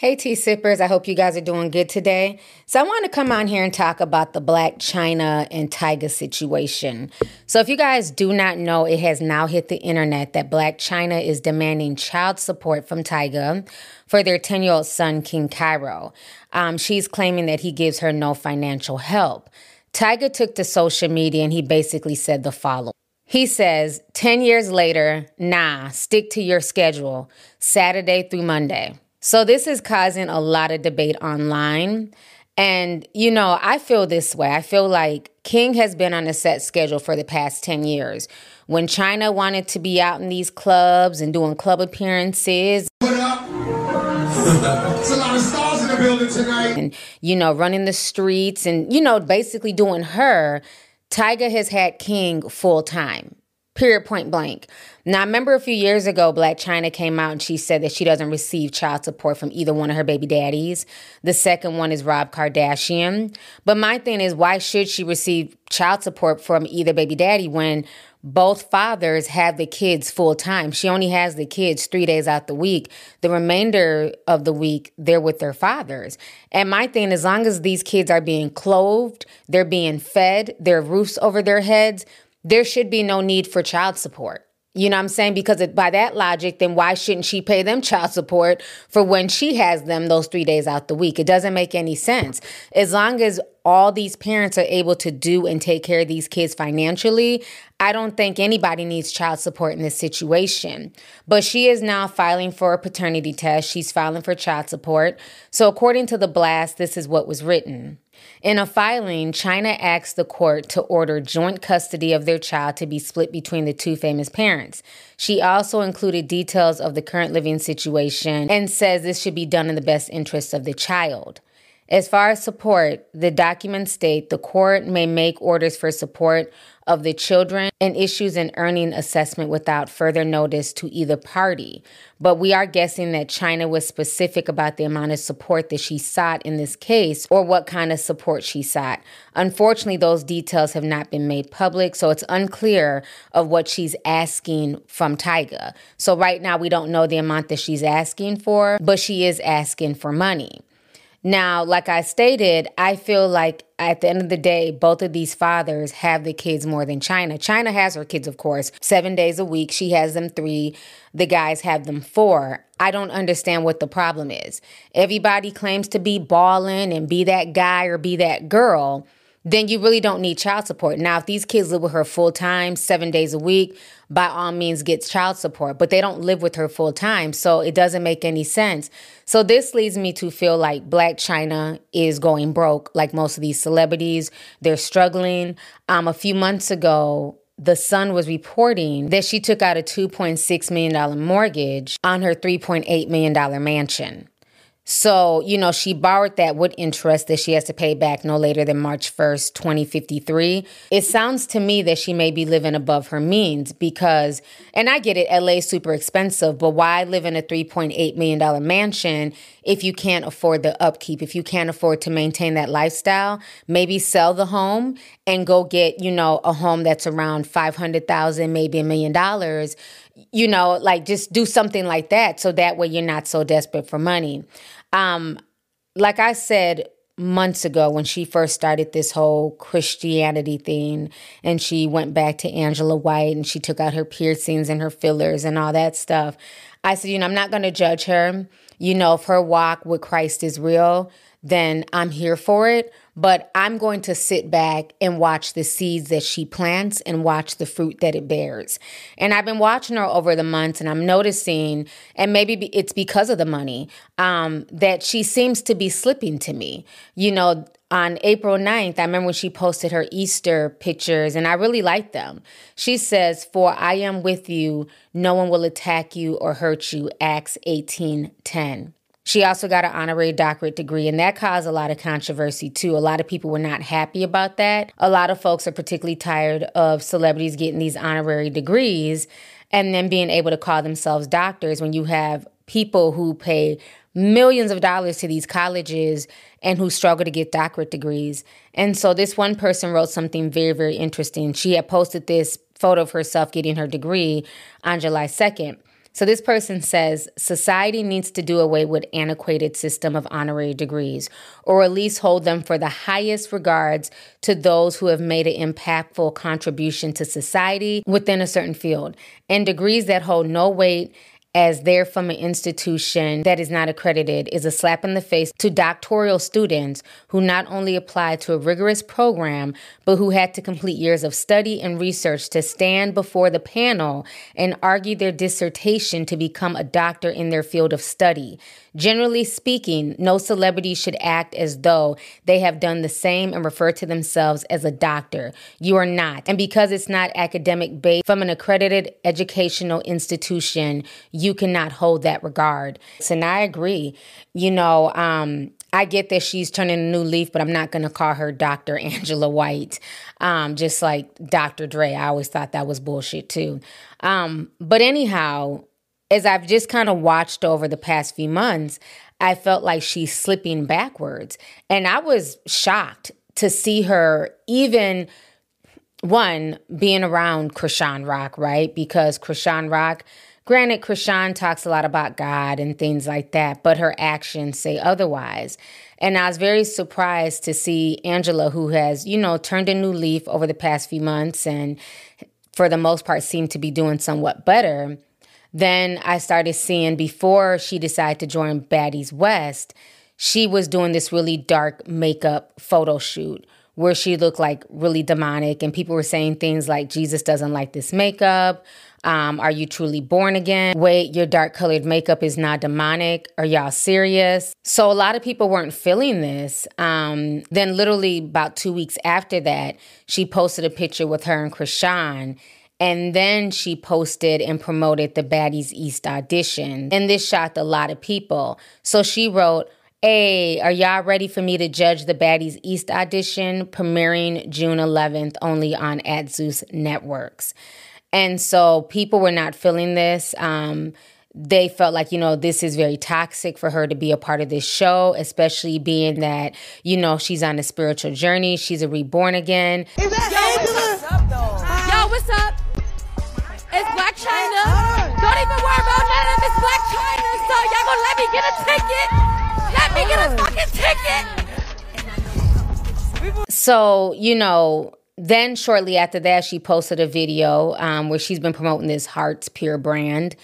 Hey, tea sippers. I hope you guys are doing good today. So, I want to come on here and talk about the Blac Chyna and Tyga situation. So, if you guys do not know, it has now hit the internet that Blac Chyna is demanding child support from Tyga for their 10 year old son, King Cairo. Um, she's claiming that he gives her no financial help. Tyga took to social media and he basically said the following. He says, 10 years later, nah, stick to your schedule, Saturday through Monday. So this is causing a lot of debate online. And, you know, I feel this way. I feel like King has been on a set schedule for the past 10 years. When Chyna wanted to be out in these clubs and doing club appearances, Put up. It's a lot of stars in the building tonight. and, you know, running the streets and, you know, basically doing her, Tyga has had King full time. Period, point blank. Now, I remember a few years ago, Blac Chyna came out and she said that she doesn't receive child support from either one of her baby daddies. The second one is Rob Kardashian. But my thing is, why should she receive child support from either baby daddy when both fathers have the kids full time? She only has the kids three days out the week. The remainder of the week, they're with their fathers. And my thing, as long as these kids are being clothed, they're being fed, there are roofs over their heads, there should be no need for child support. You know what I'm saying? Because it, by that logic, then why shouldn't she pay them child support for when she has them those three days out the week? It doesn't make any sense. As long as all these parents are able to do and take care of these kids financially, I don't think anybody needs child support in this situation. But she is now filing for a paternity test. She's filing for child support. So, according to the blast, this is what was written. In a filing, Chyna asked the court to order joint custody of their child to be split between the two famous parents. She also included details of the current living situation and says this should be done in the best interest of the child. As far as support, the documents state the court may make orders for support of the children and issues an earning assessment without further notice to either party. But we are guessing that Chyna was specific about the amount of support that she sought in this case or what kind of support she sought. Unfortunately, those details have not been made public, so it's unclear of what she's asking from Tyga. So right now we don't know the amount that she's asking for, but she is asking for money. Now, like I stated, I feel like at the end of the day, both of these fathers have the kids more than Chyna. Chyna has her kids, of course, seven days a week. She has them three. The guys have them four. I don't understand what the problem is. Everybody claims to be balling and be that guy or be that girl then you really don't need child support. Now, if these kids live with her full time, seven days a week, by all means gets child support, but they don't live with her full time. So it doesn't make any sense. So this leads me to feel like Blac Chyna is going broke, like most of these celebrities. They're struggling. Um, a few months ago, the Sun was reporting that she took out a $2.6 million mortgage on her $3.8 million mansion. So, you know, she borrowed that with interest that she has to pay back no later than March 1st, 2053. It sounds to me that she may be living above her means because, and I get it, LA is super expensive, but why live in a $3.8 million mansion if you can't afford the upkeep, if you can't afford to maintain that lifestyle? Maybe sell the home and go get, you know, a home that's around 500,000, maybe a million dollars you know, like just do something like that so that way you're not so desperate for money. Um, like I said months ago when she first started this whole Christianity thing and she went back to Angela White and she took out her piercings and her fillers and all that stuff. I said, you know, I'm not going to judge her. You know, if her walk with Christ is real, then I'm here for it. But I'm going to sit back and watch the seeds that she plants and watch the fruit that it bears. And I've been watching her over the months and I'm noticing, and maybe it's because of the money, um, that she seems to be slipping to me. You know, on April 9th, I remember when she posted her Easter pictures, and I really liked them. She says, For I am with you, no one will attack you or hurt you. Acts 18 10. She also got an honorary doctorate degree, and that caused a lot of controversy too. A lot of people were not happy about that. A lot of folks are particularly tired of celebrities getting these honorary degrees and then being able to call themselves doctors when you have people who pay millions of dollars to these colleges and who struggle to get doctorate degrees. And so this one person wrote something very, very interesting. She had posted this photo of herself getting her degree on July 2nd. So this person says society needs to do away with antiquated system of honorary degrees or at least hold them for the highest regards to those who have made an impactful contribution to society within a certain field and degrees that hold no weight as they're from an institution that is not accredited is a slap in the face to doctoral students who not only applied to a rigorous program, but who had to complete years of study and research to stand before the panel and argue their dissertation to become a doctor in their field of study. Generally speaking, no celebrity should act as though they have done the same and refer to themselves as a doctor. You are not. And because it's not academic based from an accredited educational institution, you cannot hold that regard. And I agree. You know, um, I get that she's turning a new leaf, but I'm not going to call her Dr. Angela White, um, just like Dr. Dre. I always thought that was bullshit too. Um, but anyhow, as I've just kind of watched over the past few months, I felt like she's slipping backwards. And I was shocked to see her even one being around Chrisean Rock, right? Because Chrisean Rock, granted, Chrisean talks a lot about God and things like that, but her actions say otherwise. And I was very surprised to see Angela, who has, you know, turned a new leaf over the past few months and for the most part seemed to be doing somewhat better then I started seeing before she decided to join Baddies West, she was doing this really dark makeup photo shoot where she looked like really demonic, and people were saying things like, Jesus doesn't like this makeup. Um, are you truly born again? Wait, your dark colored makeup is not demonic. Are y'all serious? So a lot of people weren't feeling this. Um, then, literally about two weeks after that, she posted a picture with her and Chrisean. and then she posted and promoted the Baddies East audition. And this shocked a lot of people. So she wrote, Hey, are y'all ready for me to judge the Baddies East audition premiering June 11th only on At Zeus Networks? And so people were not feeling this. Um, they felt like, you know, this is very toxic for her to be a part of this show, especially being that, you know, she's on a spiritual journey. She's a reborn again. Is that Yo, what's up, though? Yo, what's up? It's Blac Chyna. Don't even worry about none of this Blac Chyna. So y'all gonna let me get a ticket? Let me get a fucking ticket. So, you know, then shortly after that, she posted a video um, where she's been promoting this Hearts Pure brand.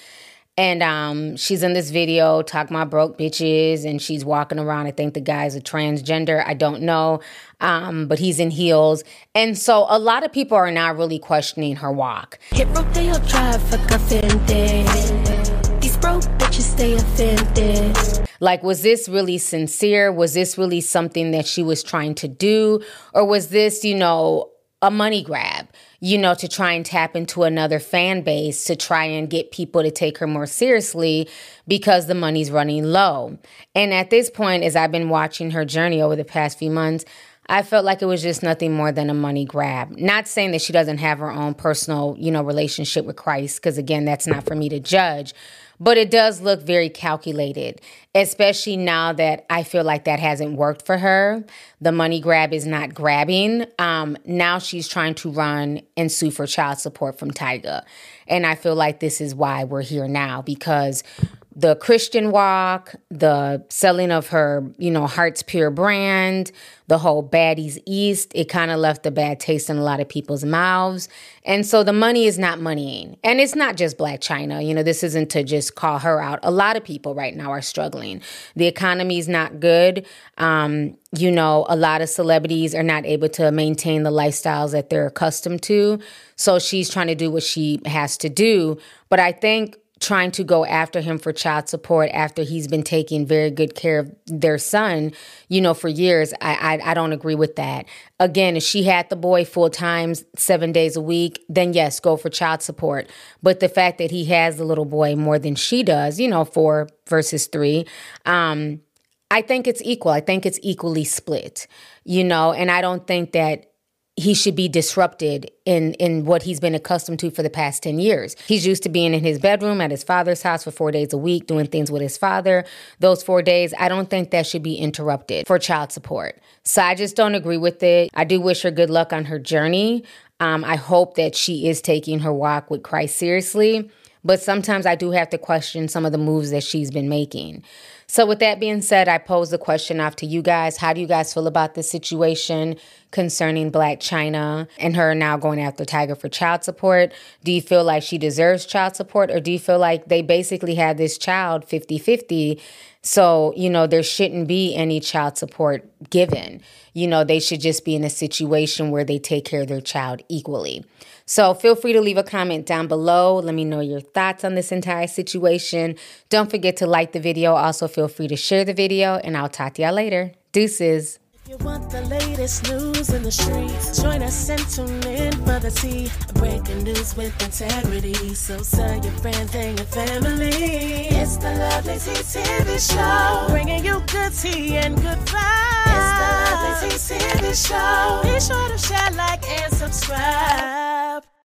And um, she's in this video talking about broke bitches, and she's walking around. I think the guy's a transgender. I don't know, um, but he's in heels, and so a lot of people are now really questioning her walk. Offended. Like, was this really sincere? Was this really something that she was trying to do, or was this, you know, a money grab? you know, to try and tap into another fan base to try and get people to take her more seriously because the money's running low. And at this point, as I've been watching her journey over the past few months, I felt like it was just nothing more than a money grab. Not saying that she doesn't have her own personal, you know, relationship with Christ, because again, that's not for me to judge. But it does look very calculated, especially now that I feel like that hasn't worked for her. The money grab is not grabbing. Um, now she's trying to run and sue for child support from Tyga. And I feel like this is why we're here now because the Christian walk, the selling of her, you know, Hearts Pure brand, the whole Baddies East, it kind of left a bad taste in a lot of people's mouths. And so the money is not moneying. And it's not just Blac Chyna. You know, this isn't to just call her out. A lot of people right now are struggling. The economy is not good. Um, you know, a lot of celebrities are not able to maintain the lifestyles that they're accustomed to. So she's trying to do what she has to do. But I think trying to go after him for child support after he's been taking very good care of their son, you know, for years. I I, I don't agree with that. Again, if she had the boy full time, seven days a week, then yes, go for child support. But the fact that he has the little boy more than she does, you know, four versus three, um, I think it's equal. I think it's equally split, you know, and I don't think that he should be disrupted in in what he's been accustomed to for the past 10 years. He's used to being in his bedroom at his father's house for 4 days a week doing things with his father. Those 4 days, I don't think that should be interrupted for child support. So I just don't agree with it. I do wish her good luck on her journey. Um, I hope that she is taking her walk with Christ seriously. But sometimes I do have to question some of the moves that she's been making. So, with that being said, I pose the question off to you guys. How do you guys feel about this situation concerning Blac Chyna and her now going after Tyga for child support? Do you feel like she deserves child support, or do you feel like they basically had this child 50 50? So, you know, there shouldn't be any child support given. You know, they should just be in a situation where they take care of their child equally. So feel free to leave a comment down below. Let me know your thoughts on this entire situation. Don't forget to like the video. Also, feel free to share the video, and I'll talk to y'all later. Deuces. If you want the latest news in the streets, join us and tune in for the tea. Breaking news with integrity. So your friends and your family. It's the Lovely Tea TV Show. Bringing you good tea and good vibes. It's the Lovely Tea TV Show. Be sure to share, like, and subscribe.